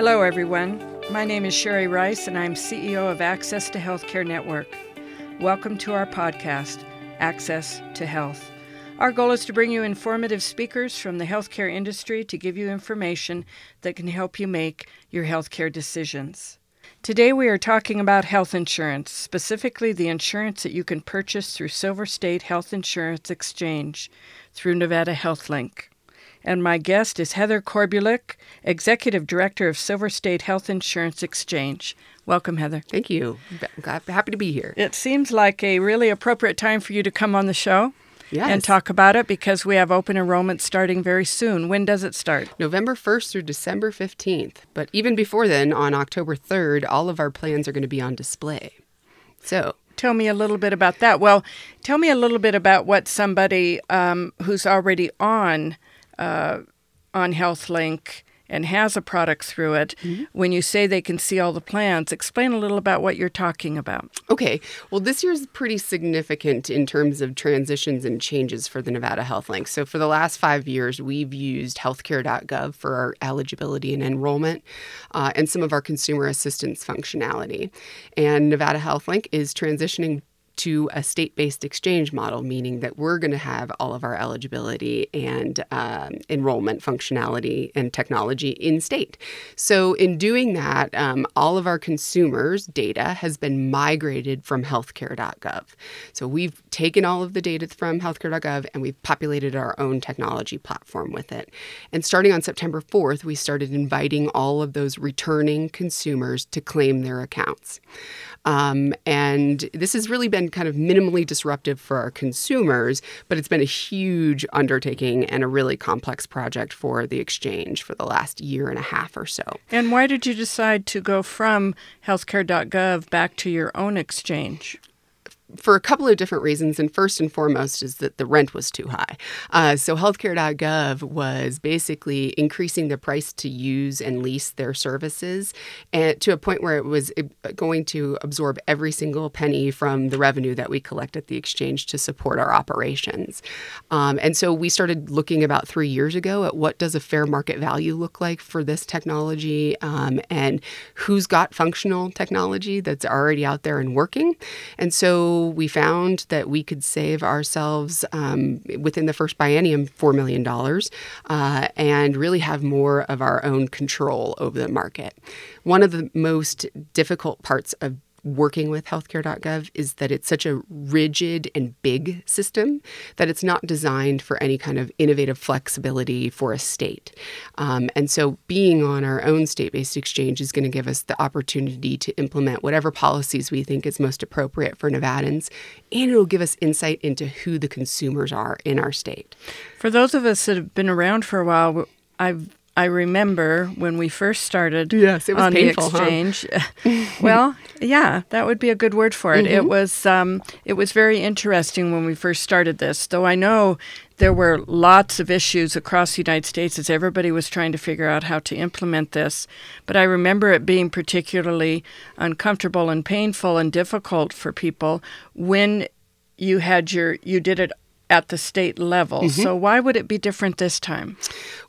Hello, everyone. My name is Sherry Rice, and I'm CEO of Access to Healthcare Network. Welcome to our podcast, Access to Health. Our goal is to bring you informative speakers from the healthcare industry to give you information that can help you make your healthcare decisions. Today, we are talking about health insurance, specifically the insurance that you can purchase through Silver State Health Insurance Exchange through Nevada HealthLink. And my guest is Heather Korbulik, Executive Director of Silver State Health Insurance Exchange. Welcome, Heather. Thank you. Happy to be here. It seems like a really appropriate time for you to come on the show yes. and talk about it because we have open enrollment starting very soon. When does it start? November 1st through December 15th. But even before then, on October 3rd, all of our plans are going to be on display. So, tell me a little bit about that. Well, tell me a little bit about what somebody um, who's already on uh, on HealthLink and has a product through it, mm-hmm. when you say they can see all the plans, explain a little about what you're talking about. Okay. Well, this year is pretty significant in terms of transitions and changes for the Nevada HealthLink. So, for the last five years, we've used healthcare.gov for our eligibility and enrollment uh, and some of our consumer assistance functionality. And Nevada HealthLink is transitioning to a state based exchange model, meaning that we're going to have all of our eligibility and um, enrollment functionality and technology in state. So, in doing that, um, all of our consumers' data has been migrated from healthcare.gov. So, we've taken all of the data from healthcare.gov and we've populated our own technology platform with it. And starting on September 4th, we started inviting all of those returning consumers to claim their accounts. Um, and this has really been kind of minimally disruptive for our consumers, but it's been a huge undertaking and a really complex project for the exchange for the last year and a half or so. And why did you decide to go from healthcare.gov back to your own exchange? For a couple of different reasons. And first and foremost is that the rent was too high. Uh, so healthcare.gov was basically increasing the price to use and lease their services and to a point where it was going to absorb every single penny from the revenue that we collect at the exchange to support our operations. Um, and so we started looking about three years ago at what does a fair market value look like for this technology um, and who's got functional technology that's already out there and working. And so we found that we could save ourselves um, within the first biennium $4 million uh, and really have more of our own control over the market. One of the most difficult parts of working with healthcare.gov is that it's such a rigid and big system that it's not designed for any kind of innovative flexibility for a state. Um, and so being on our own state based exchange is going to give us the opportunity to implement whatever policies we think is most appropriate for Nevadans, and it'll give us insight into who the consumers are in our state. For those of us that have been around for a while, I've I remember when we first started yes, it was on painful, the exchange. Huh? well, yeah, that would be a good word for it. Mm-hmm. It was um, it was very interesting when we first started this. Though I know there were lots of issues across the United States as everybody was trying to figure out how to implement this. But I remember it being particularly uncomfortable and painful and difficult for people when you had your you did it at the state level. Mm-hmm. So, why would it be different this time?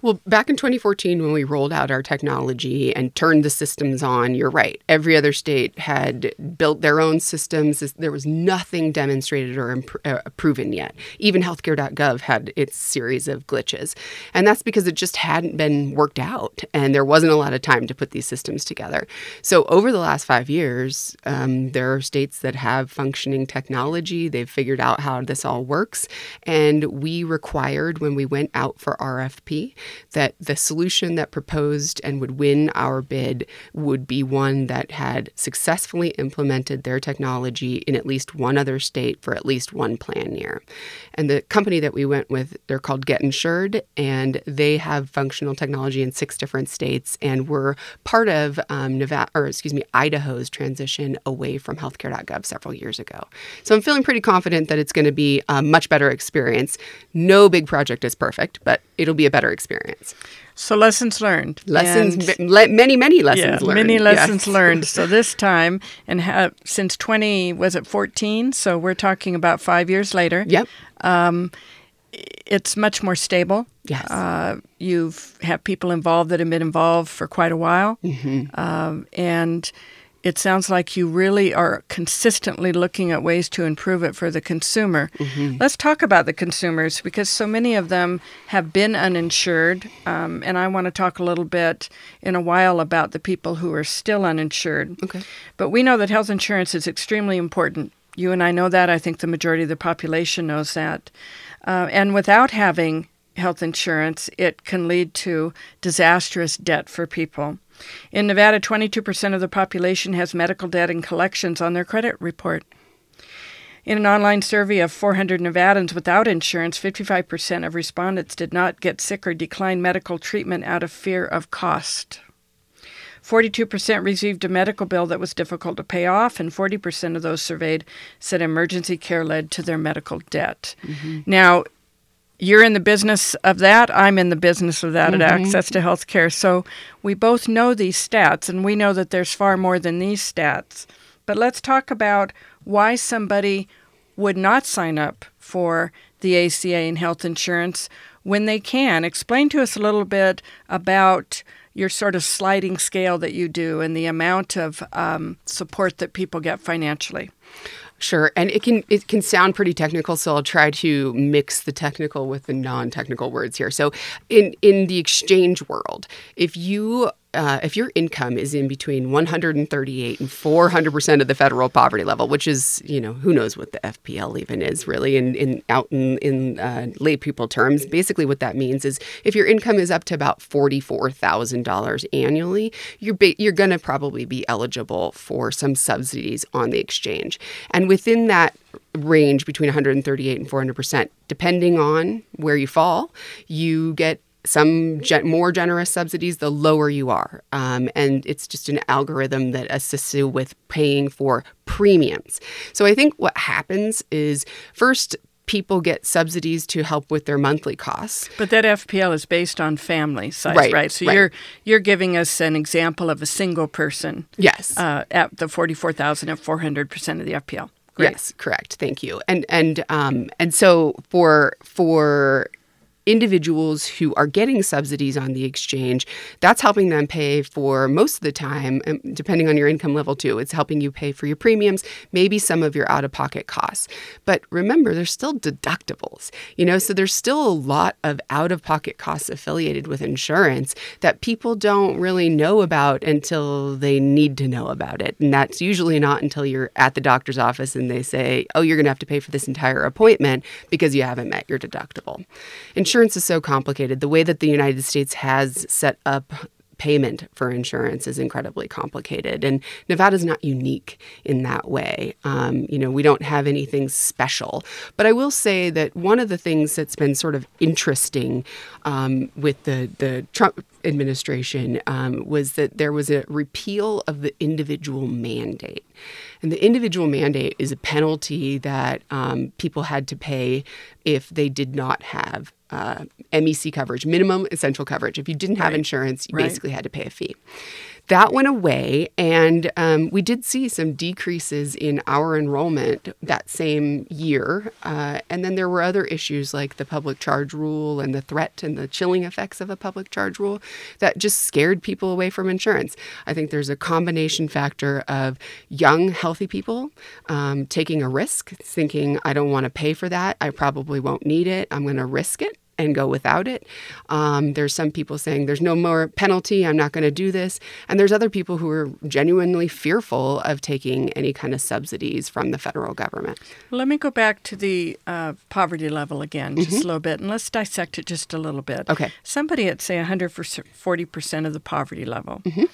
Well, back in 2014, when we rolled out our technology and turned the systems on, you're right. Every other state had built their own systems. There was nothing demonstrated or imp- uh, proven yet. Even healthcare.gov had its series of glitches. And that's because it just hadn't been worked out and there wasn't a lot of time to put these systems together. So, over the last five years, um, there are states that have functioning technology. They've figured out how this all works. And we required when we went out for RFP that the solution that proposed and would win our bid would be one that had successfully implemented their technology in at least one other state for at least one plan year. And the company that we went with, they're called GetInsured, and they have functional technology in six different states and were part of um, Nevada, or excuse me, Idaho's transition away from healthcare.gov several years ago. So I'm feeling pretty confident that it's going to be a much better experience. No big project is perfect, but it'll be a better experience. So lessons learned. Lessons, and, many, many lessons yeah, learned. Many lessons yes. learned. So this time, and ha- since 20, was it 14? So we're talking about five years later. Yep. Um, it's much more stable. Yes. Uh, you've had people involved that have been involved for quite a while. Mm-hmm. Um, and it sounds like you really are consistently looking at ways to improve it for the consumer. Mm-hmm. Let's talk about the consumers because so many of them have been uninsured. Um, and I want to talk a little bit in a while about the people who are still uninsured. Okay. But we know that health insurance is extremely important. You and I know that. I think the majority of the population knows that. Uh, and without having health insurance, it can lead to disastrous debt for people. In Nevada, 22% of the population has medical debt and collections on their credit report. In an online survey of 400 Nevadans without insurance, 55% of respondents did not get sick or decline medical treatment out of fear of cost. 42% received a medical bill that was difficult to pay off, and 40% of those surveyed said emergency care led to their medical debt. Mm-hmm. Now, you're in the business of that. I'm in the business of that mm-hmm. at Access to Healthcare. So we both know these stats, and we know that there's far more than these stats. But let's talk about why somebody would not sign up for the ACA and health insurance when they can. Explain to us a little bit about your sort of sliding scale that you do and the amount of um, support that people get financially. Sure, and it can it can sound pretty technical, so I'll try to mix the technical with the non-technical words here. So, in in the exchange world, if you uh, if your income is in between 138 and 400 percent of the federal poverty level, which is you know who knows what the FPL even is really in, in out in in uh, lay people terms, basically what that means is if your income is up to about forty four thousand dollars annually, you're ba- you're going to probably be eligible for some subsidies on the exchange, and within that range between 138 and 400 percent, depending on where you fall, you get some ge- more generous subsidies the lower you are. Um, and it's just an algorithm that assists you with paying for premiums. So I think what happens is first, people get subsidies to help with their monthly costs. But that FPL is based on family size, right? right? So right. you're you're giving us an example of a single person. Yes. Uh, at the forty four thousand and four hundred percent of the FPL. Great. Yes, correct. Thank you. And and um and so for for individuals who are getting subsidies on the exchange, that's helping them pay for most of the time, um, depending on your income level too. It's helping you pay for your premiums, maybe some of your out of pocket costs. But remember, there's still deductibles, you know, so there's still a lot of out of pocket costs affiliated with insurance that people don't really know about until they need to know about it. And that's usually not until you're at the doctor's office and they say, oh, you're going to have to pay for this entire appointment because you haven't met your deductible. Insurance is so complicated. The way that the United States has set up payment for insurance is incredibly complicated. And Nevada's not unique in that way. Um, you know, we don't have anything special. But I will say that one of the things that's been sort of interesting um, with the, the Trump administration um, was that there was a repeal of the individual mandate. And the individual mandate is a penalty that um, people had to pay if they did not have uh, MEC coverage, minimum essential coverage. If you didn't have right. insurance, you right. basically had to pay a fee. That went away, and um, we did see some decreases in our enrollment that same year. Uh, and then there were other issues like the public charge rule and the threat and the chilling effects of a public charge rule that just scared people away from insurance. I think there's a combination factor of young, healthy people um, taking a risk, thinking, I don't want to pay for that. I probably won't need it. I'm going to risk it and go without it. Um, there's some people saying there's no more penalty, I'm not going to do this. And there's other people who are genuinely fearful of taking any kind of subsidies from the federal government. Let me go back to the uh, poverty level again, just Mhm. a little bit, and let's dissect it just a little bit. Okay. Somebody at, say, 140% of the poverty level, Mhm.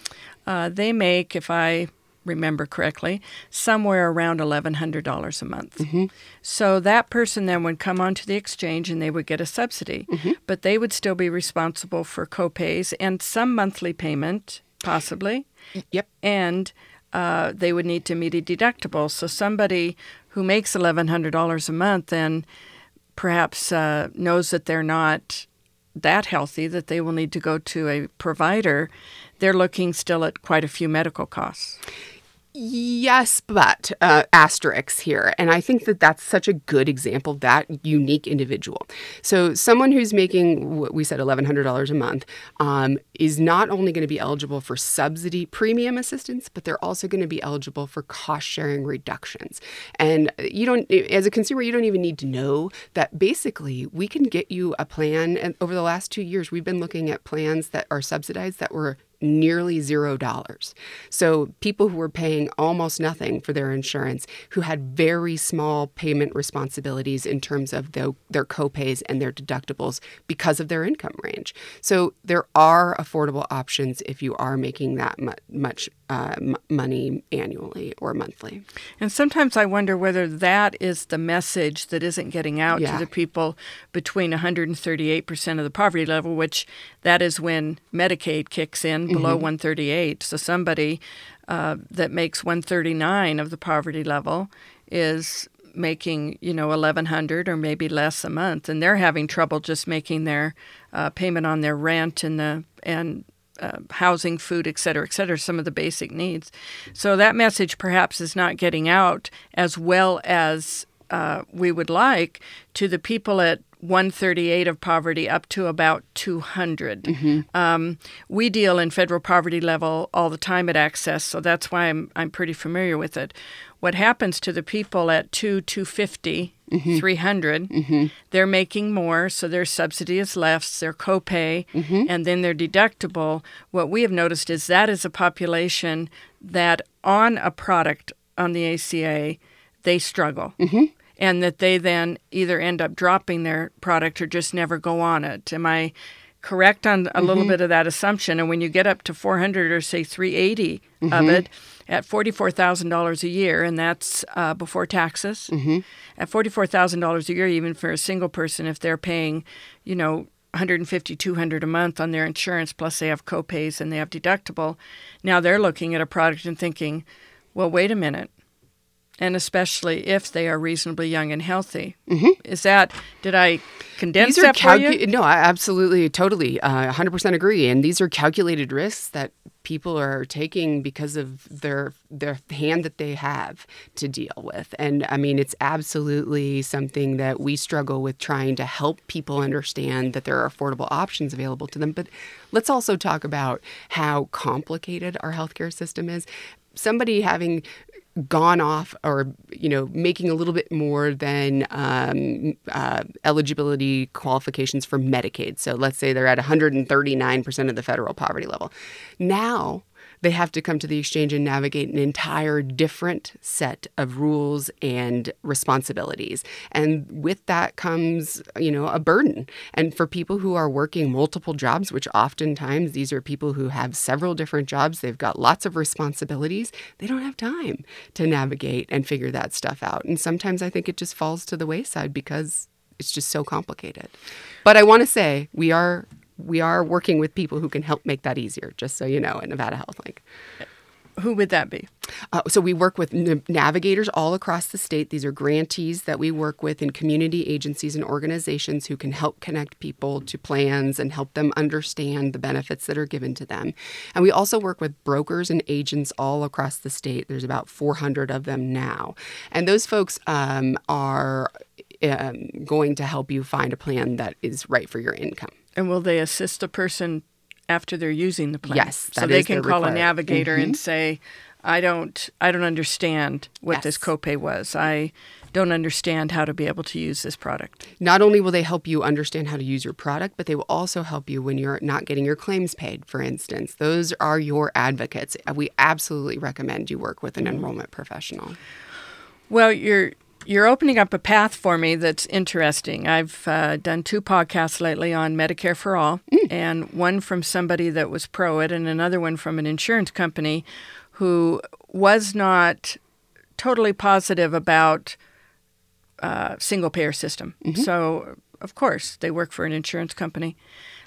uh, they make, if I remember correctly, somewhere around $1,100 a month. Mhm. So that person then would come onto the exchange and they would get a subsidy, Mhm. but they would still be responsible for copays and some monthly payment, possibly. Yep. And uh, they would need to meet a deductible. So somebody who makes $1,100 a month and perhaps uh, knows that they're not that healthy, that they will need to go to a provider. They're looking still at quite a few medical costs. Yes, but uh, asterisks here. And I think that that's such a good example that unique individual. So, someone who's making what we said $1,100 a month um, is not only going to be eligible for subsidy premium assistance, but they're also going to be eligible for cost sharing reductions. And you don't, as a consumer, you don't even need to know that basically we can get you a plan. And over the last two years, we've been looking at plans that are subsidized that were nearly zero dollars. So people who were paying almost nothing for their insurance, who had very small payment responsibilities in terms of the, their copays and their deductibles because of their income range. So there are affordable options if you are making that much uh, money annually or monthly. And sometimes I wonder whether that is the message that isn't getting out yeah. to the people between 138% of the poverty level, which that is when Medicaid kicks in below mm-hmm. 138. So somebody uh, that makes 139 of the poverty level is making you know 1100 or maybe less a month and they're having trouble just making their uh, payment on their rent and the and uh, housing, food, et cetera, et cetera, some of the basic needs. So that message perhaps is not getting out as well as uh, we would like to the people at 138 of poverty up to about 200. Mm-hmm. Um, we deal in federal poverty level all the time at Access, so that's why I'm, I'm pretty familiar with it. What happens to the people at 2, 250, mm-hmm. 300, mm-hmm. they're making more, so their subsidy is less, their copay, mm-hmm. and then their deductible. What we have noticed is that is a population that on a product on the ACA, they struggle. Mm-hmm and that they then either end up dropping their product or just never go on it. Am I correct on a mm-hmm. little bit of that assumption? And when you get up to 400 or say 380 mm-hmm. of it at $44,000 a year, and that's uh, before taxes, mm-hmm. at $44,000 a year, even for a single person, if they're paying, you know, 150 200 a month on their insurance plus they have copays and they have deductible now they're looking at a product and thinking well wait a minute and especially if they are reasonably young and healthy. Mm-hmm. Is that did I condense these are that calcu- for you? No, I absolutely, totally, uh, 100% agree. And these are calculated risks that people are taking because of their their hand that they have to deal with. And I mean, it's absolutely something that we struggle with trying to help people understand that there are affordable options available to them. But let's also talk about how complicated our healthcare system is somebody having gone off or you know making a little bit more than um, uh, eligibility qualifications for Medicaid. So let's say they're at 139% of the federal poverty level. Now they have to come to the exchange and navigate an entire different set of rules and responsibilities. And with that comes, you know, a burden. And for people who are working multiple jobs, which oftentimes these are people who have several different jobs, they've got lots of responsibilities, they don't have time to navigate and figure that stuff out. And sometimes I think it just falls to the wayside because it's just so complicated. But I want to say we are we are working with people who can help make that easier, just so you know, at Nevada Health Link. Who would that be? Uh, so we work with navigators all across the state. These are grantees that we work with in community agencies and organizations who can help connect people to plans and help them understand the benefits that are given to them. And we also work with brokers and agents all across the state. There's about 400 of them now, and those folks um, are um, going to help you find a plan that is right for your income. And will they assist a person after they're using the plan? Yes, so they can call required. a navigator mm-hmm. and say, "I don't, I don't understand what yes. this copay was. I don't understand how to be able to use this product." Not only will they help you understand how to use your product, but they will also help you when you're not getting your claims paid. For instance, those are your advocates. We absolutely recommend you work with an enrollment professional. Well, you're you're opening up a path for me that's interesting. I've uh, done two podcasts lately on Medicare for All, mm. and one from somebody that was pro it, and another one from an insurance company who was not totally positive about uh, single payer system. Mm-hmm. So, of course, they work for an insurance company.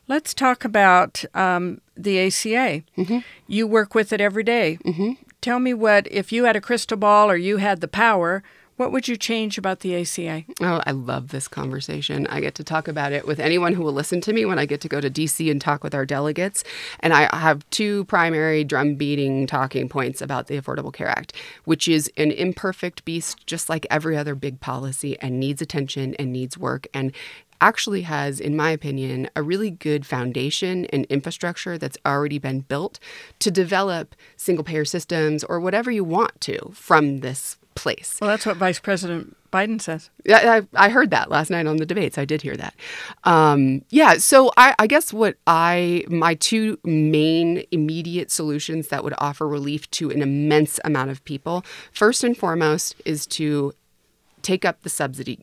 Let's talk about um, the ACA. Mm-hmm. You work with it every day. Mm-hmm. Tell me what, if you had a crystal ball or you had the power, What would you change about the ACA? Oh, I love this conversation. I get to talk about it with anyone who will listen to me when I get to go to DC and talk with our delegates. And I have two primary drum beating talking points about the Affordable Care Act, which is an imperfect beast, just like every other big policy, and needs attention and needs work. And actually has, in my opinion, a really good foundation and infrastructure that's already been built to develop single payer systems or whatever you want to from this place. Well, that's what Vice President Biden says. Yeah, I, I, heard that last night on the debates. I did hear that. Um, yeah, so I, I, guess what I, my two main immediate solutions that would offer relief to an immense amount of people, first and foremost, is to take up the subsidy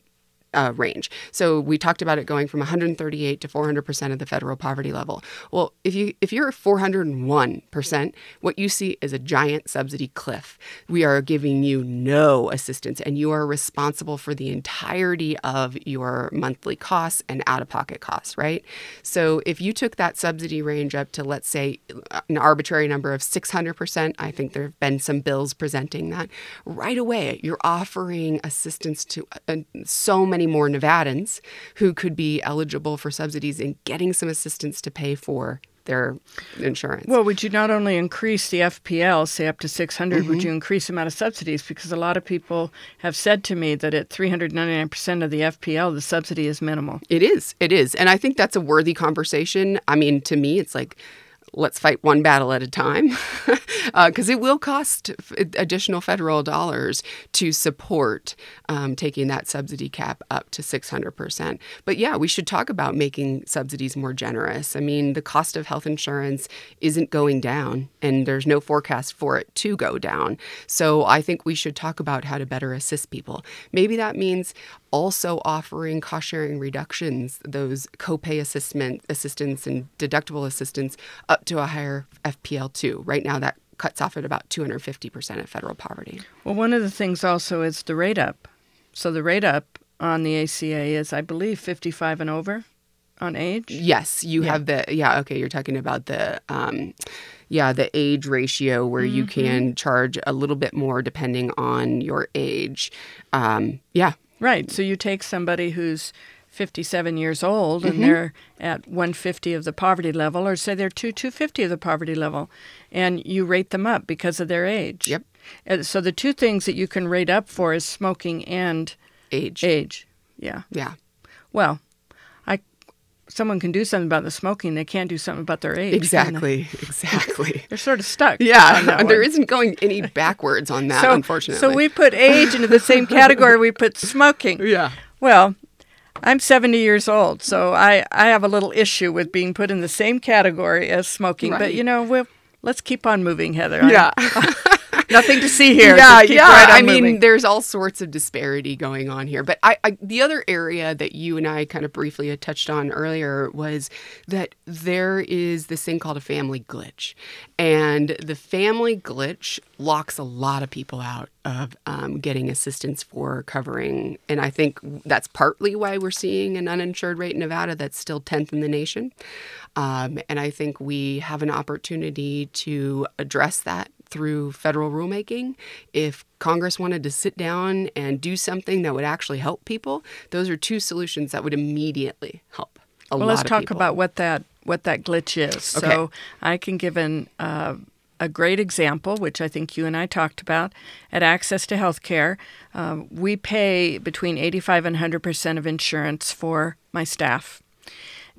uh, range. So we talked about it going from 138 to 400 percent of the federal poverty level. Well, if you if you're 401 percent, what you see is a giant subsidy cliff. We are giving you no assistance, and you are responsible for the entirety of your monthly costs and out of pocket costs. Right. So if you took that subsidy range up to let's say an arbitrary number of 600 percent, I think there have been some bills presenting that. Right away, you're offering assistance to uh, so many many more Nevadans who could be eligible for subsidies and getting some assistance to pay for their insurance. Well, would you not only increase the FPL, say up to 600, mm-hmm. would you increase the amount of subsidies? Because a lot of people have said to me that at 399% of the FPL, the subsidy is minimal. It is. It is. And I think that's a worthy conversation. I mean, to me, it's like, let's fight one battle at a time because uh, it will cost additional federal dollars to support um, taking that subsidy cap up to 600%. But yeah, we should talk about making subsidies more generous. I mean, the cost of health insurance isn't going down, and there's no forecast for it to go down. So I think we should talk about how to better assist people. Maybe that means also offering cost sharing reductions, those copay assistance, assistance and deductible assistance up to a higher FPL2. Right now, that cuts off at about 250% of federal poverty. Well, one of the things also is the rate up. So the rate up on the ACA is, I believe, 55 and over on age. Yes, you yeah. have the, yeah, okay, you're talking about the, um, yeah, the age ratio where mm-hmm. you can charge a little bit more depending on your age. Um, yeah, Right. So you take somebody who's 57 years old and mm-hmm. they're at 150 of the poverty level, or say they're 2 250 of the poverty level, and you rate them up because of their age. Yep. And so the two things that you can rate up for is smoking and age. Age. Yeah. Yeah. Well, someone can do something about the smoking, they can't do something about their age. Exactly, exactly. They're sort of stuck. Yeah, there isn't going any backwards on that, so, unfortunately. So we put age into the same category we put smoking. Yeah. Well, I'm 70 years old, so I, I have a little issue with being put in the same category as smoking. Right. But, you know, we'll, let's keep on moving, Heather. Yeah. Nothing to see here. Yeah, yeah. Right I moving. mean, there's all sorts of disparity going on here. But I, I, the other area that you and I kind of briefly had touched on earlier was that there is this thing called a family glitch, and the family glitch locks a lot of people out of um, getting assistance for covering. And I think that's partly why we're seeing an uninsured rate in Nevada that's still 10th in the nation. Um, and I think we have an opportunity to address that through federal rulemaking. If Congress wanted to sit down and do something that would actually help people, those are two solutions that would immediately help. well, let's talk people. about what that what that glitch is. Okay. So I can give an uh, a great example, which I think you and I talked about, at Access to Healthcare. Um, we pay between 85 and 100 percent of insurance for my staff.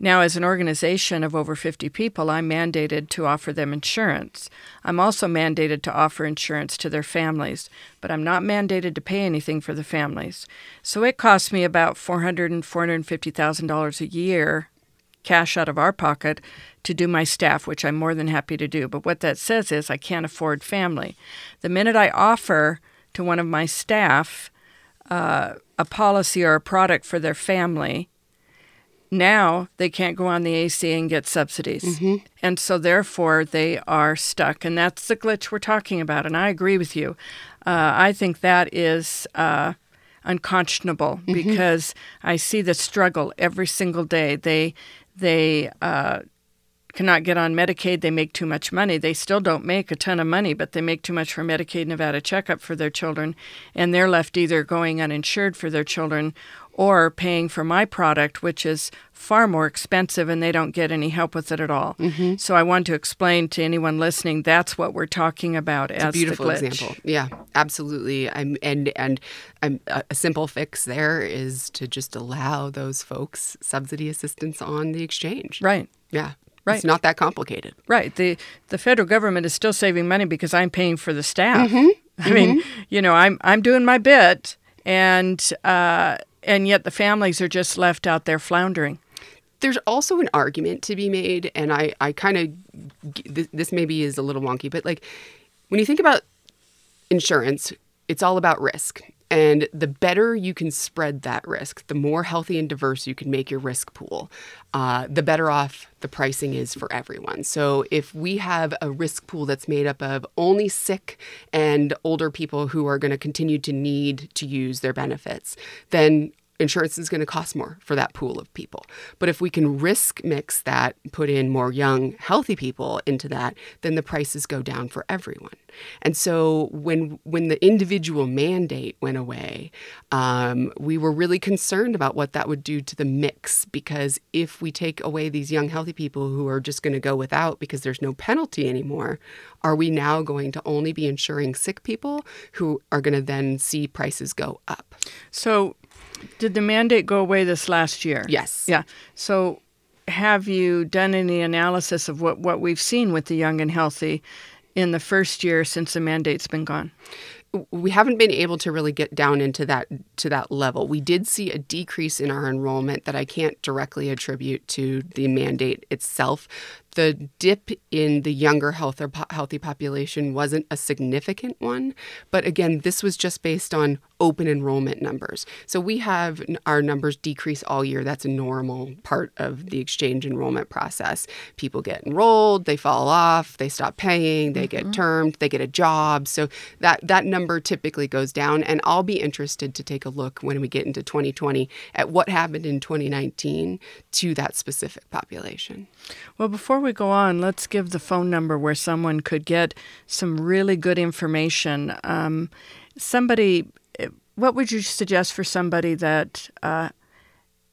Now, as an organization of over 50 people, I'm mandated to offer them insurance. I'm also mandated to offer insurance to their families, but I'm not mandated to pay anything for the families. So it costs me about $400,000 and $450,000 a year, cash out of our pocket, to do my staff, which I'm more than happy to do. But what that says is I can't afford family. The minute I offer to one of my staff uh, a policy or a product for their family, now they can't go on the AC and get subsidies. Mm-hmm. And so therefore they are stuck. And that's the glitch we're talking about. And I agree with you. Uh, I think that is uh, unconscionable mm-hmm. because I see the struggle every single day. They, they, uh, cannot get on Medicaid, they make too much money. They still don't make a ton of money, but they make too much for Medicaid Nevada checkup for their children, and they're left either going uninsured for their children or paying for my product, which is far more expensive and they don't get any help with it at all. Mm-hmm. So I want to explain to anyone listening that's what we're talking about it's as a beautiful example. Yeah, absolutely. I'm and and I'm, a simple fix there is to just allow those folks subsidy assistance on the exchange. Right. Yeah. Right. It's not that complicated. Right. The the federal government is still saving money because I'm paying for the staff. Mm-hmm. I mean, mm-hmm. you know, I'm I'm doing my bit and uh, and yet the families are just left out there floundering. There's also an argument to be made, and I, I kind of, this maybe is a little wonky, but like when you think about insurance, it's all about risk. And the better you can spread that risk, the more healthy and diverse you can make your risk pool, uh, the better off the pricing is for everyone. So if we have a risk pool that's made up of only sick and older people who are going to continue to need to use their benefits, then insurance is going to cost more for that pool of people. But if we can risk mix that, put in more young, healthy people into that, then the prices go down for everyone. And so when when the individual mandate went away, um, we were really concerned about what that would do to the mix because if we take away these young, healthy people who are just going to go without because there's no penalty anymore, are we now going to only be insuring sick people who are going to then see prices go up? So did the mandate go away this last year? Yes. Yeah. So have you done any analysis of what, what we've seen with the young and healthy in the first year since the mandate's been gone? we haven't been able to really get down into that to that level. We did see a decrease in our enrollment that I can't directly attribute to the mandate itself the dip in the younger health or healthy population wasn't a significant one. But again, this was just based on open enrollment numbers. So we have our numbers decrease all year. That's a normal part of the exchange enrollment process. People get enrolled, they fall off, they stop paying, they mm-hmm. get termed, they get a job. So that that number typically goes down. And I'll be interested to take a look when we get into 2020 at what happened in 2019 to that specific population. Well, before we we go on, let's give the phone number where someone could get some really good information. Um, somebody, what would you suggest for somebody that uh,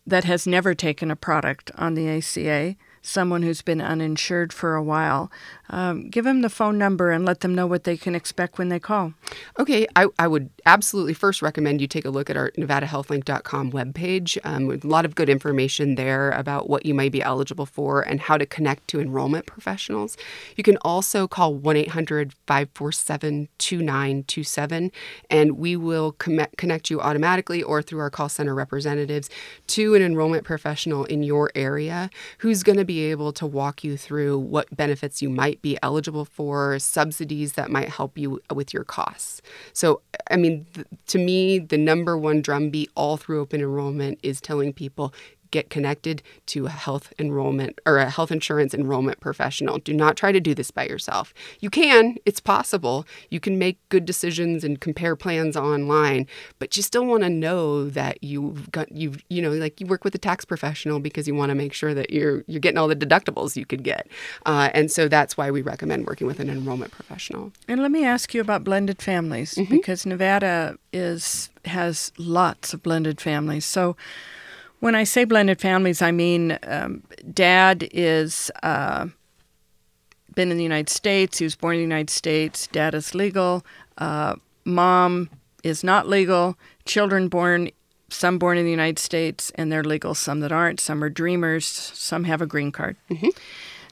that has never taken a product on the ACA? someone who's been uninsured for a while. Um, give them the phone number and let them know what they can expect when they call. Okay, I, I would absolutely first recommend you take a look at our NevadaHealthLink.com webpage. Um, with a lot of good information there about what you may be eligible for and how to connect to enrollment professionals. You can also call 1 800 547 2927 and we will com- connect you automatically or through our call center representatives to an enrollment professional in your area who's going to be able to walk you through what benefits you might be eligible for, subsidies that might help you with your costs. So, I mean, th- to me, the number one drumbeat all through open enrollment is telling people get connected to a health enrollment or a health insurance enrollment professional. Do not try to do this by yourself. You can, it's possible. You can make good decisions and compare plans online, but you still want to know that you've got you've you know like you work with a tax professional because you want to make sure that you're you're getting all the deductibles you could get. Uh, and so that's why we recommend working with an enrollment professional. And let me ask you about blended families mm-hmm. because Nevada is has lots of blended families. So when I say blended families, I mean um, dad is uh, been in the United States. He was born in the United States. Dad is legal. Uh, mom is not legal. Children born, some born in the United States, and they're legal. Some that aren't. Some are dreamers. Some have a green card. Mm-hmm.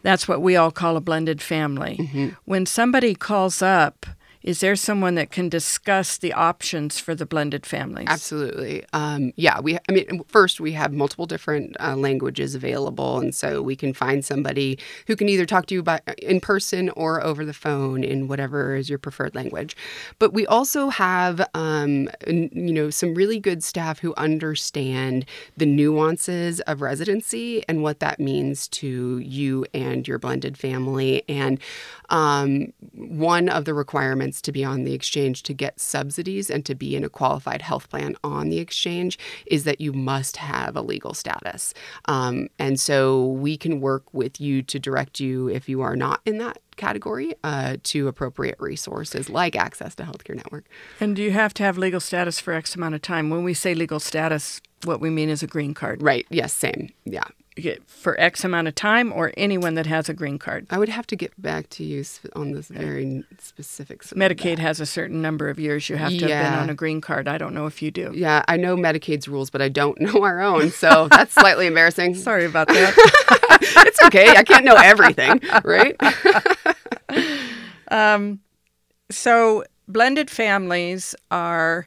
That's what we all call a blended family. Mm-hmm. When somebody calls up is there someone that can discuss the options for the blended families? Absolutely. Um, yeah, we. I mean, first we have multiple different uh, languages available, and so we can find somebody who can either talk to you by in person or over the phone in whatever is your preferred language. But we also have, um, you know, some really good staff who understand the nuances of residency and what that means to you and your blended family. And um, one of the requirements to be on the exchange to get subsidies and to be in a qualified health plan on the exchange is that you must have a legal status. Um, and so we can work with you to direct you if you are not in that category uh, to appropriate resources like access to healthcare network. And do you have to have legal status for X amount of time? When we say legal status, what we mean is a green card. Right. Yes. Same. Yeah. For X amount of time, or anyone that has a green card. I would have to get back to you on this very specifics. Medicaid has a certain number of years you have to Yeah. have been on a green card. I don't know if you do. Yeah, I know Medicaid's rules, but I don't know our own, so that's slightly embarrassing. Sorry about that. It's okay. I can't know everything, right? Um, so blended families are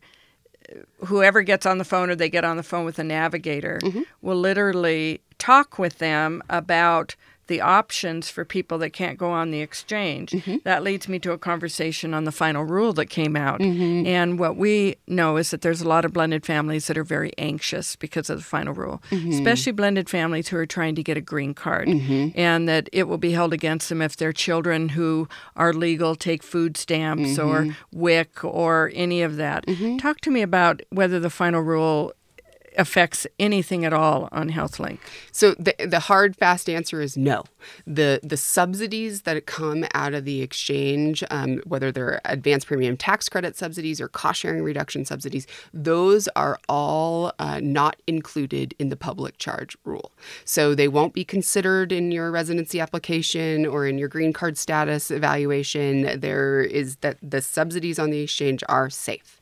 whoever gets on the phone or they get on the phone with a navigator mm-hmm. will literally talk with them about the options for people that can't go on the exchange. Mm-hmm. That leads me to a conversation on the final rule that came out. Mm-hmm. And what we know is that there's a lot of blended families that are very anxious because of the final rule, mm-hmm. especially blended families who are trying to get a green card, and that it will be held against them if their children who are legal take food stamps or WIC or any of that. Talk to me about whether the final rule affects anything at all on HealthLink. So the the hard fast answer is no. The the subsidies that come out of the exchange, um, whether they're advanced premium tax credit subsidies or cost sharing reduction subsidies, those are all uh, not included in the public charge rule. So they won't be considered in your residency application or in your green card status evaluation. There is that the subsidies on the exchange are safe.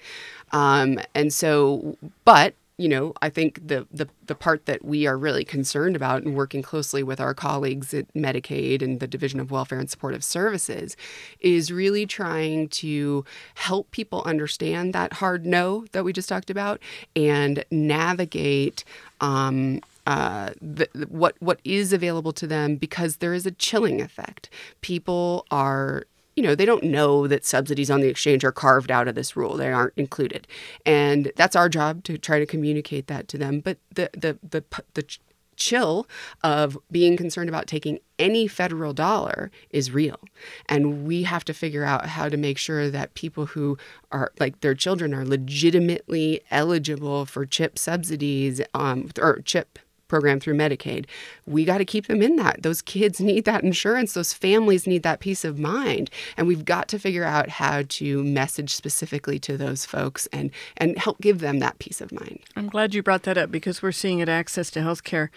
Um, and so, but you know, I think the, the the part that we are really concerned about and working closely with our colleagues at Medicaid and the Division of Welfare and Supportive Services is really trying to help people understand that hard no that we just talked about and navigate um, uh, the, what what is available to them because there is a chilling effect. People are you know they don't know that subsidies on the exchange are carved out of this rule. They aren't included. And that's our job to try to communicate that to them. But the the the, the chill of being concerned about taking any federal dollar is real. And we have to figure out how to make sure that people who are like their children are legitimately eligible for CHIP subsidies um, or CHIP program through Medicaid. We got to keep them in that. Those kids need that insurance. Those families need that peace of mind. And we've got to figure out how to message specifically to those folks and and help give them that peace of mind. I'm glad you brought that up because we're seeing at Access to Healthcare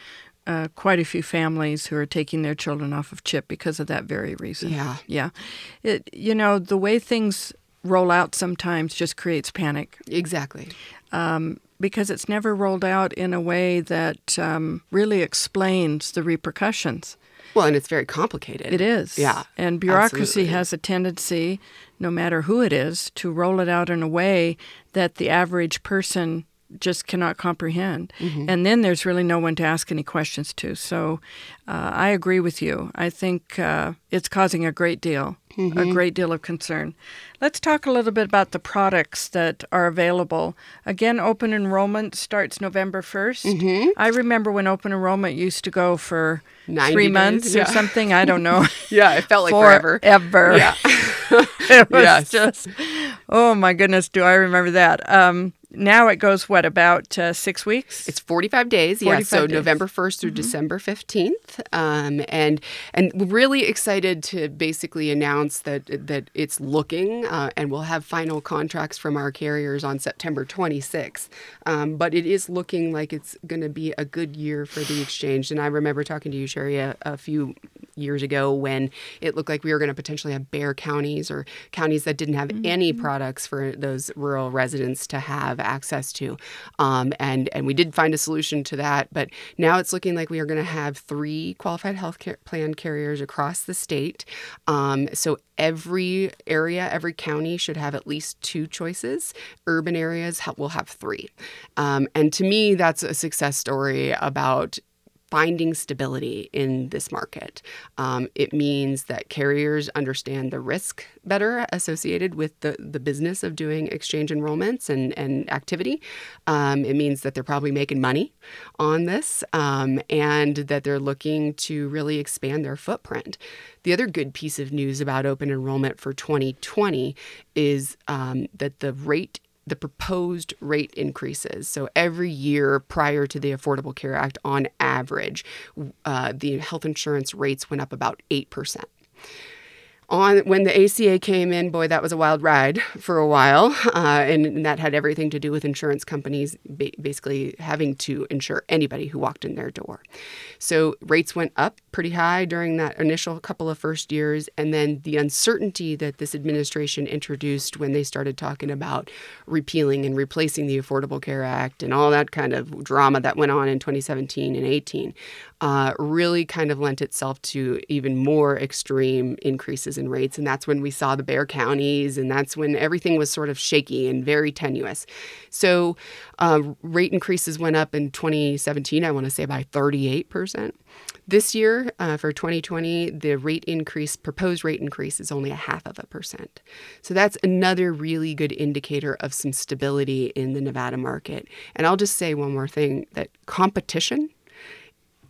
uh, quite a few families who are taking their children off of CHIP because of that very reason. Yeah. Yeah. It, you know, the way things roll out sometimes just creates panic Exactly. Because it's never rolled out in a way that um, really explains the repercussions. Well, and it's very complicated. It is. Yeah. And bureaucracy absolutely. has a tendency, no matter who it is, to roll it out in a way that the average person just cannot comprehend. Mm-hmm. And then there's really no one to ask any questions to. So uh, I agree with you. I think uh, it's causing a great deal, Mm-hmm. a great deal of concern. Let's talk a little bit about the products that are available. Again, open enrollment starts November 1st. I remember when open enrollment used to go for 90 three days, months or something. I don't know. Yeah, it felt like forever. Forever. Yeah. it was Yes. just, oh my goodness, do I remember that? Um, now it goes what about uh, six weeks? It's 45 days, yeah. So days. Mm-hmm. November 1st through December 15th, um, and and we're really excited to basically announce that that it's looking, uh, and we'll have final contracts from our carriers on September 26th. Um, but it is looking like it's going to be a good year for the exchange. And I remember talking to you, Sherry, a, a few years ago when it looked like we were going to potentially have bare counties or counties that didn't have any products for those rural residents to have access to. Um, and, and we did find a solution to that. But now it's looking like we are going to have three qualified health care plan carriers across the state. Um, so every area, every county should have at least two choices. Urban areas will have three. Um, and to me, that's a success story about finding stability in this market. Um, it means that carriers understand the risk better associated with the, the business of doing exchange enrollments and, and activity. Um, it means that they're probably making money on this um, and that they're looking to really expand their footprint. The other good piece of news about open enrollment for 2020 is um, that the rate the proposed rate increases. So every year prior to the Affordable Care Act, on average, uh, the health insurance rates went up about 8% on when the ACA came in, boy, that was a wild ride for a while, uh, and, and, that had everything to do with insurance companies ba- basically having to insure anybody who walked in their door. So rates went up pretty high during that initial couple of first years, and then the uncertainty that this administration introduced when they started talking about repealing and replacing the Affordable Care Act and all that kind of drama that went on in 2017 and 18 uh, really kind of lent itself to even more extreme increases in rates. And that's when we saw the bare counties, and that's when everything was sort of shaky and very tenuous. So uh, rate increases went up in 2017, I want to say by 38%. This year, uh, for 2020, the rate increase, proposed rate increase, is only a half of a percent. So that's another really good indicator of some stability in the Nevada market. And I'll just say one more thing that competition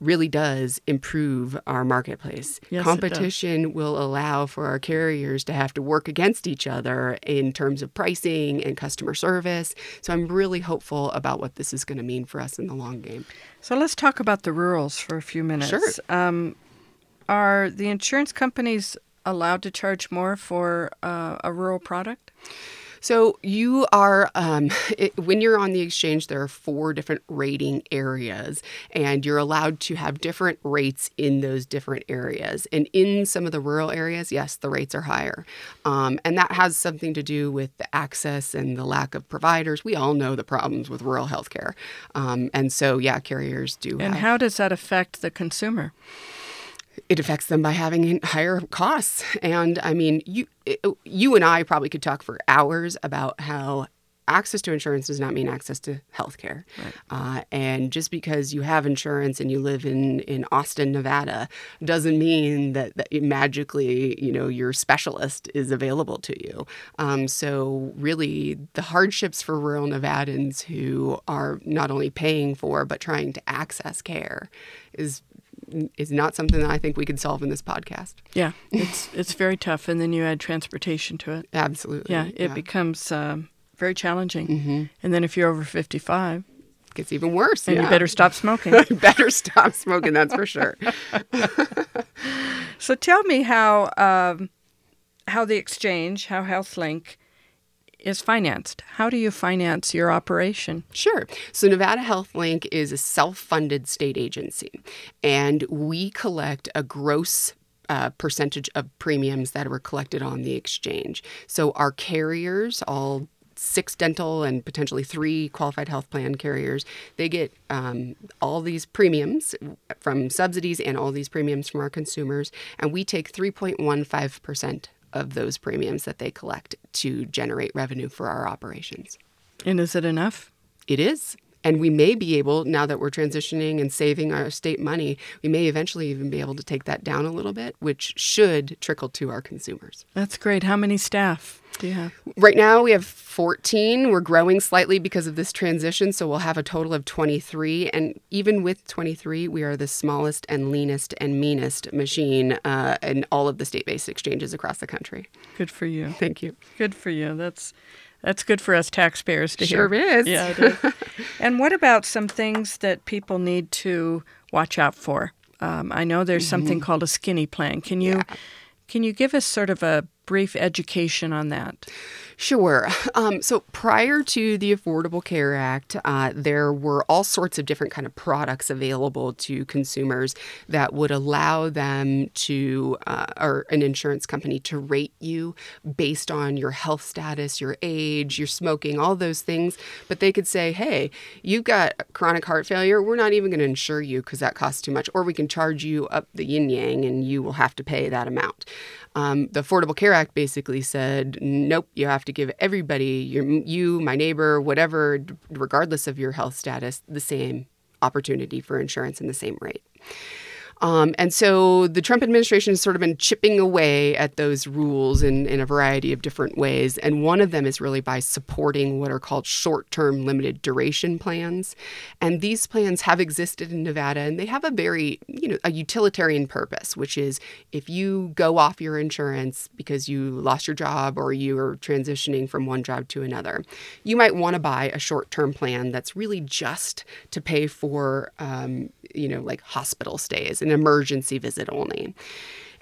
really does improve our marketplace. Yes, Competition will allow for our carriers to have to work against each other in terms of pricing and customer service. So I'm really hopeful about what this is going to mean for us in the long game. So let's talk about the rurals for a few minutes. Sure. Um, are the insurance companies allowed to charge more for uh, a rural product? So you are, um, it, when you're on the exchange, there are four different rating areas, and you're allowed to have different rates in those different areas. And in some of the rural areas, yes, the rates are higher. Um, and that has something to do with the access and the lack of providers. We all know the problems with rural healthcare. Um, and so, yeah, carriers do. And have, how does that affect the consumer? It affects them by having higher costs. And I mean, you you and I probably could talk for hours about how access to insurance does not mean access to health care. Right. Uh, and just because you have insurance and you live in, in Austin, Nevada, doesn't mean that, that magically, you know, your specialist is available to you. Um, so really, the hardships for rural Nevadans who are not only paying for but trying to access care is is not something that I think we could solve in this podcast. Yeah, it's it's very tough, and then you add transportation to it. Absolutely. Yeah, it yeah. becomes um, very challenging. Mm-hmm. And then if you're over fifty-five, it gets even worse. And yeah. you better stop smoking. better stop smoking. That's for sure. so tell me how um, how the exchange, how HealthLink is financed. How do you finance your operation? Sure. So, Nevada Health Link is a self funded state agency, and we collect a gross uh, percentage of premiums that were collected on the exchange. So, our carriers, all six dental and potentially three qualified health plan carriers, they get um, all these premiums from subsidies and all these premiums from our consumers, and we take 3.15% of those premiums that they collect to generate revenue for our operations. And is it enough? It is. And we may be able, now that we're transitioning and saving our state money, we may eventually even be able to take that down a little bit, which should trickle to our consumers. That's great. How many staff do you have? Right now, we have 14. We're growing slightly because of this transition, so we'll have a total of 23. And even with 23, we are the smallest and leanest and meanest machine uh, in all of the state based exchanges across the country. Good for you. Thank you. Good for you. That's that's good for us taxpayers to sure hear. Sure is. Yeah, it is. and what about some things that people need to watch out for? Um, I know there's mm-hmm. something called a skinny plan. Can you yeah. can you give us sort of a brief education on that? Sure. Um, so prior to the Affordable Care Act, uh, there were all sorts of different kind of products available to consumers that would allow them to, uh, or an insurance company to rate you based on your health status, your age, your smoking, all those things. But they could say, hey, you've got chronic heart failure. We're not even going to insure you because that costs too much. Or we can charge you up the yin yang and you will have to pay that amount. Um, the Affordable Care Act basically said, nope, you have to give everybody, your, you, my neighbor, whatever, regardless of your health status, the same opportunity for insurance and the same rate. Um, and so the Trump administration has sort of been chipping away at those rules in, in a variety of different ways. And one of them is really by supporting what are called short term limited duration plans. And these plans have existed in Nevada and they have a very, you know, a utilitarian purpose, which is if you go off your insurance because you lost your job or you are transitioning from one job to another, you might want to buy a short term plan that's really just to pay for, um, you know, like hospital stays an emergency visit only.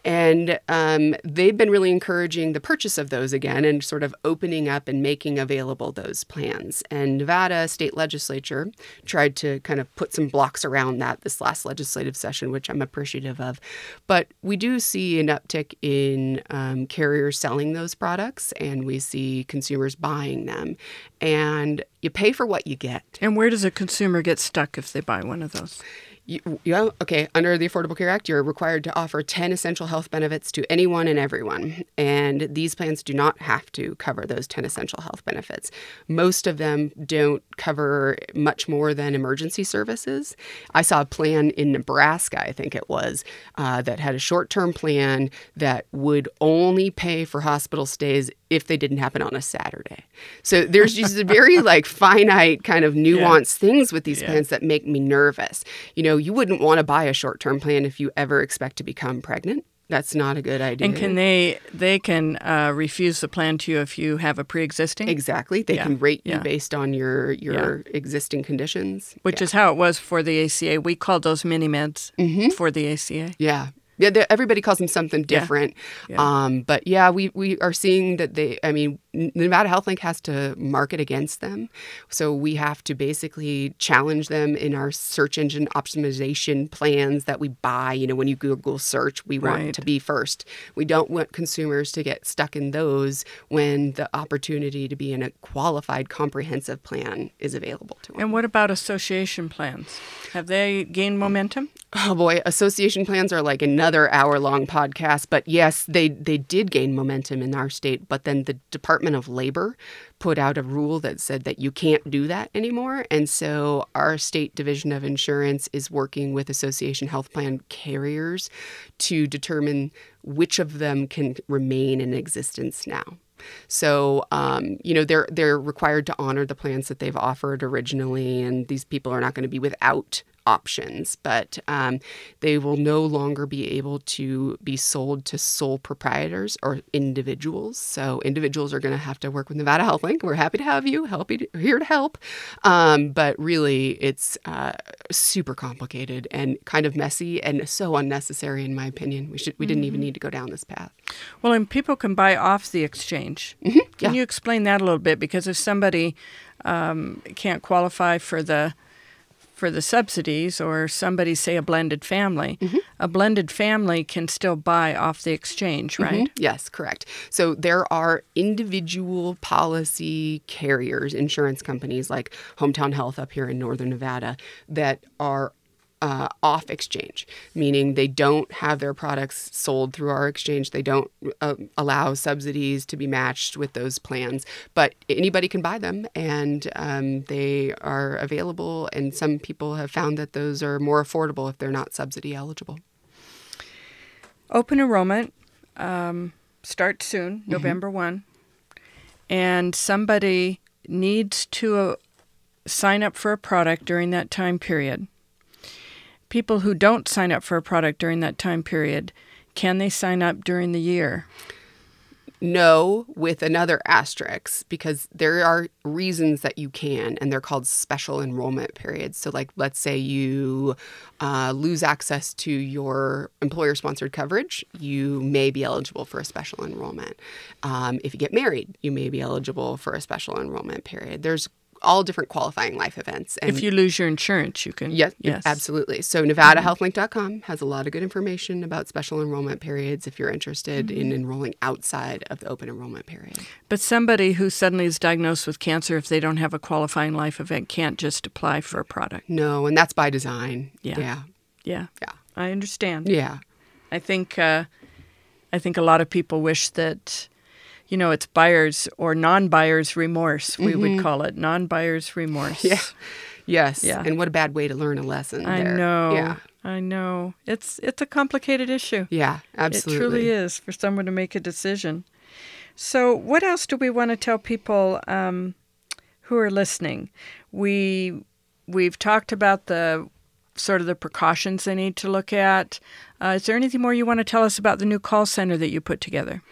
And um, they've been really encouraging the purchase of those again and sort of opening up and making available those plans. And Nevada state legislature tried to kind of put some blocks around that this last legislative session, which I'm appreciative of. But we do see an uptick in um, carriers selling those products, and we see consumers buying them. And you pay for what you get. And where does a consumer get stuck if they buy one of those? You, okay, under the Affordable Care Act, you're required to offer 10 essential health benefits to anyone and everyone. And these plans do not have to cover those 10 essential health benefits. Most of them don't cover much more than emergency services. I saw a plan in Nebraska, I think it was, uh, that had a short term plan that would only pay for hospital stays if they didn't happen on a Saturday. So there's just a very like finite kind of nuanced yeah. things with these yeah. plans that make me nervous. You know, you wouldn't want to buy a short-term plan if you ever expect to become pregnant. That's not a good idea. And can they they can uh, refuse the plan to you if you have a pre-existing? Exactly. They yeah. can rate you based on your your existing conditions. Which is how it was for the ACA. We called those mini meds mm-hmm. for the ACA. Yeah. Yeah, everybody calls them something different. Yeah. Yeah. Um, but yeah, we, we are seeing that they, I mean, Nevada HealthLink has to market against them. So we have to basically challenge them in our search engine optimization plans that we buy. You know, when you Google search, we want right. to be first. We don't want consumers to get stuck in those when the opportunity to be in a qualified comprehensive plan is available to them. And what about association plans? Have they gained momentum? Oh boy, association plans are like another hour long podcast. But yes, they, they did gain momentum in our state. But then the Department of Labor put out a rule that said that you can't do that anymore. And so our state division of insurance is working with association health plan carriers to determine which of them can remain in existence now. So, um, you know, they're they're required to honor the plans that they've offered originally, and these people are not going to be without options, but um, they will no longer be able to be sold to sole proprietors or individuals. So individuals are going to have to work with Nevada HealthLink. We're happy to have you, help you, here to help. Um, but really, it's uh, super complicated and kind of messy and so unnecessary, in my opinion. We should we didn't mm-hmm. even need to go down this path. Well, and people can buy off the exchange. Mm-hmm. Can you explain that a little bit? Because if somebody um, can't qualify for the for the subsidies or somebody say a blended family mm-hmm. a blended family can still buy off the exchange mm-hmm. right mm-hmm. yes correct so there are individual policy carriers insurance companies like hometown health up here in northern nevada that are uh, off exchange, meaning they don't have their products sold through our exchange. They don't uh, allow subsidies to be matched with those plans, but anybody can buy them and um, they are available. And some people have found that those are more affordable if they're not subsidy eligible. Open enrollment um, starts soon, mm-hmm. November 1, and somebody needs to uh, sign up for a product during that time period people who don't sign up for a product during that time period, can they sign up during the year? No, with another asterisk, because there are reasons that you can, and they're called special enrollment periods. So, like, let's say you uh, lose access to your employer sponsored coverage, you may be eligible for a special enrollment. Um, if you get married, you may be eligible for a special enrollment period. There's all different qualifying life events. And if you lose your insurance, you can. Yes, yes. absolutely. So NevadaHealthLink.com has a lot of good information about special enrollment periods if you're interested mm-hmm. in enrolling outside of the open enrollment period. But somebody who suddenly is diagnosed with cancer, if they don't have a qualifying life event, can't just apply for a product. No, and that's by design. Yeah. Yeah. Yeah. yeah. I understand. Yeah. I think uh, I think a lot of people wish that you know, it's buyer's or non buyer's remorse, we mm-hmm. would call it non buyer's remorse. Yeah. Yes. Yeah. And what a bad way to learn a lesson. I there. know. Yeah. I know. It's it's a complicated issue. Yeah. Absolutely. It truly is for someone to make a decision. So, what else do we want to tell people um, who are listening? We we've talked about the sort of the precautions they need to look at. Uh, is there anything more you want to tell us about the new call center that you put together?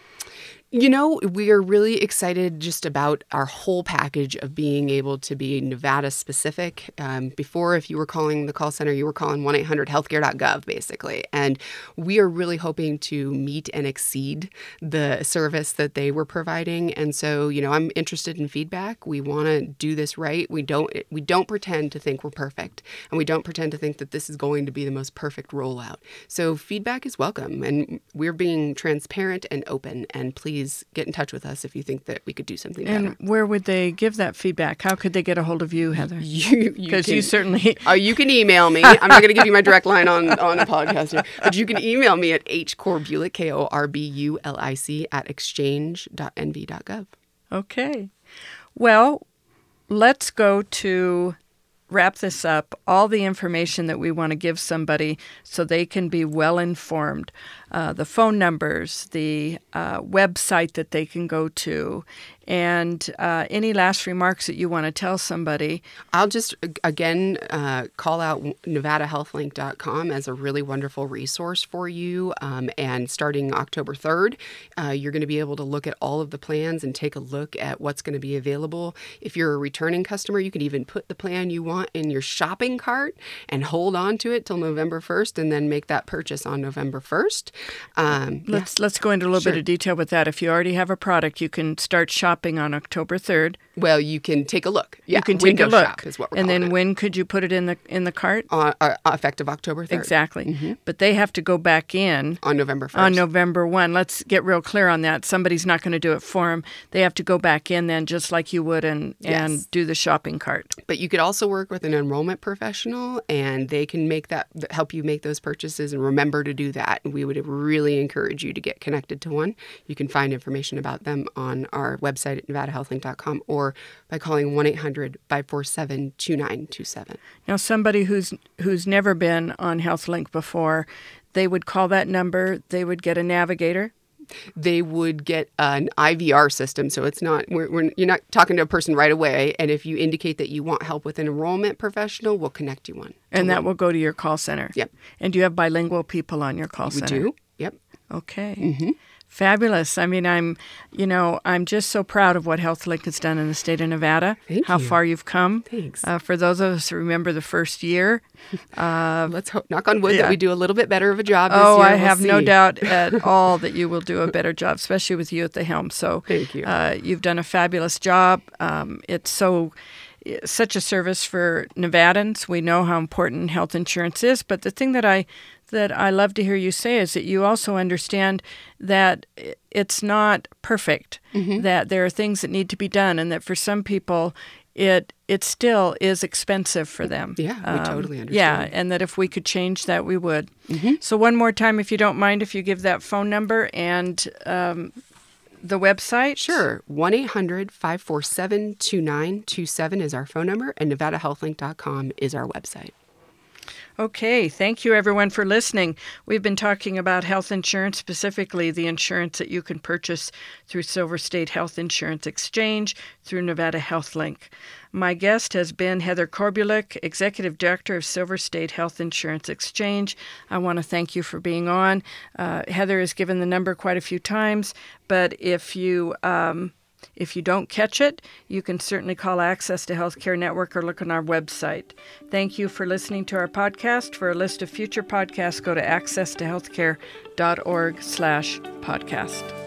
You know, we are really excited just about our whole package of being able to be Nevada specific. Um, before, if you were calling the call center, you were calling 1 800 healthcare.gov, basically. And we are really hoping to meet and exceed the service that they were providing. And so, you know, I'm interested in feedback. We want to do this right. We don't, we don't pretend to think we're perfect, and we don't pretend to think that this is going to be the most perfect rollout. So, feedback is welcome. And we're being transparent and open. And please, get in touch with us if you think that we could do something and better. where would they give that feedback? How could they get a hold of you, Heather? You Because can- you certainly. Uh, you can email me. I'm not going to give you my direct line on, on a podcast here, but you can email me at hkorbulic, K O R B U L I C, at exchange.nv.gov. Okay. Well, let's go to wrap this up. All the information that we want to give somebody so they can be well informed. Uh, the phone numbers, the uh, website that they can go to, and uh, any last remarks that you want to tell somebody. I'll just again uh, call out NevadaHealthLink.com as a really wonderful resource for you. Um, and starting October 3rd, uh, you're going to be able to look at all of the plans and take a look at what's going to be available. If you're a returning customer, you can even put the plan you want in your shopping cart and hold on to it till November 1st and then make that purchase on November 1st. Um. Let's let's go into a little Sure. bit of detail with that. If you already have a product, you can start shopping on October third. Well, you can take a look. Yeah, you can take window a look, shop is what we're and then it. when could you put it in the in the cart? uh, uh, effective October 3rd. Exactly. But they have to go back in On November 1st. on November 1. Let's get real clear on that. Somebody's not going to do it for them. They have to go back in then just like you would and, Yes. and do the shopping cart. But you could also work with an enrollment professional and they can make that help you make those purchases and remember to do that. And we would really encourage you to get connected to one. You can find information about them on our website at nevadahealthlink.com or by calling 1-800-547-2927. Now somebody who's who's never been on HealthLink before, they would call that number, they would get a navigator. They would get an IVR system, so it's not we're, we're, you're not talking to a person right away. And if you indicate that you want help with an enrollment professional, we'll connect you one. And that one. will go to your call center. Yep. And do you have bilingual people on your call we center? We do. Yep. Okay. Fabulous. I mean, I'm, you know, I'm just so proud of what HealthLink has done in the state of Nevada. Thank how you. far you've come. Thanks. Uh, for those of us who remember the first year, Let's hope, knock on wood, yeah. that we do a little bit better of a job. This oh. I We'll have no doubt at all that you will do a better job, especially with you at the helm. So, Thank you. Uh, you've done a fabulous job. Um, it's so such a service for Nevadans. We know how important health insurance is, but the thing that I that I love to hear you say is that you also understand that it's not perfect. Mm-hmm. That there are things that need to be done, and that for some people, it it still is expensive for them. Yeah, we totally understand. Yeah, and that if we could change that, we would. So one more time, if you don't mind, if you give that phone number and um, the website. Sure. 1 800 547 2927 is our phone number, and NevadaHealthLink.com is our website. Okay, thank you everyone for listening. We've been talking about health insurance, specifically the insurance that you can purchase through Silver State Health Insurance Exchange through Nevada Health Link. My guest has been Heather Korbulic, Executive Director of Silver State Health Insurance Exchange. I want to thank you for being on. Uh, Heather has given the number quite a few times, but if you um, if you don't catch it, you can certainly call Access to Healthcare Network or look on our website. Thank you for listening to our podcast. For a list of future podcasts, go to accesstohealthcare.org slash podcast.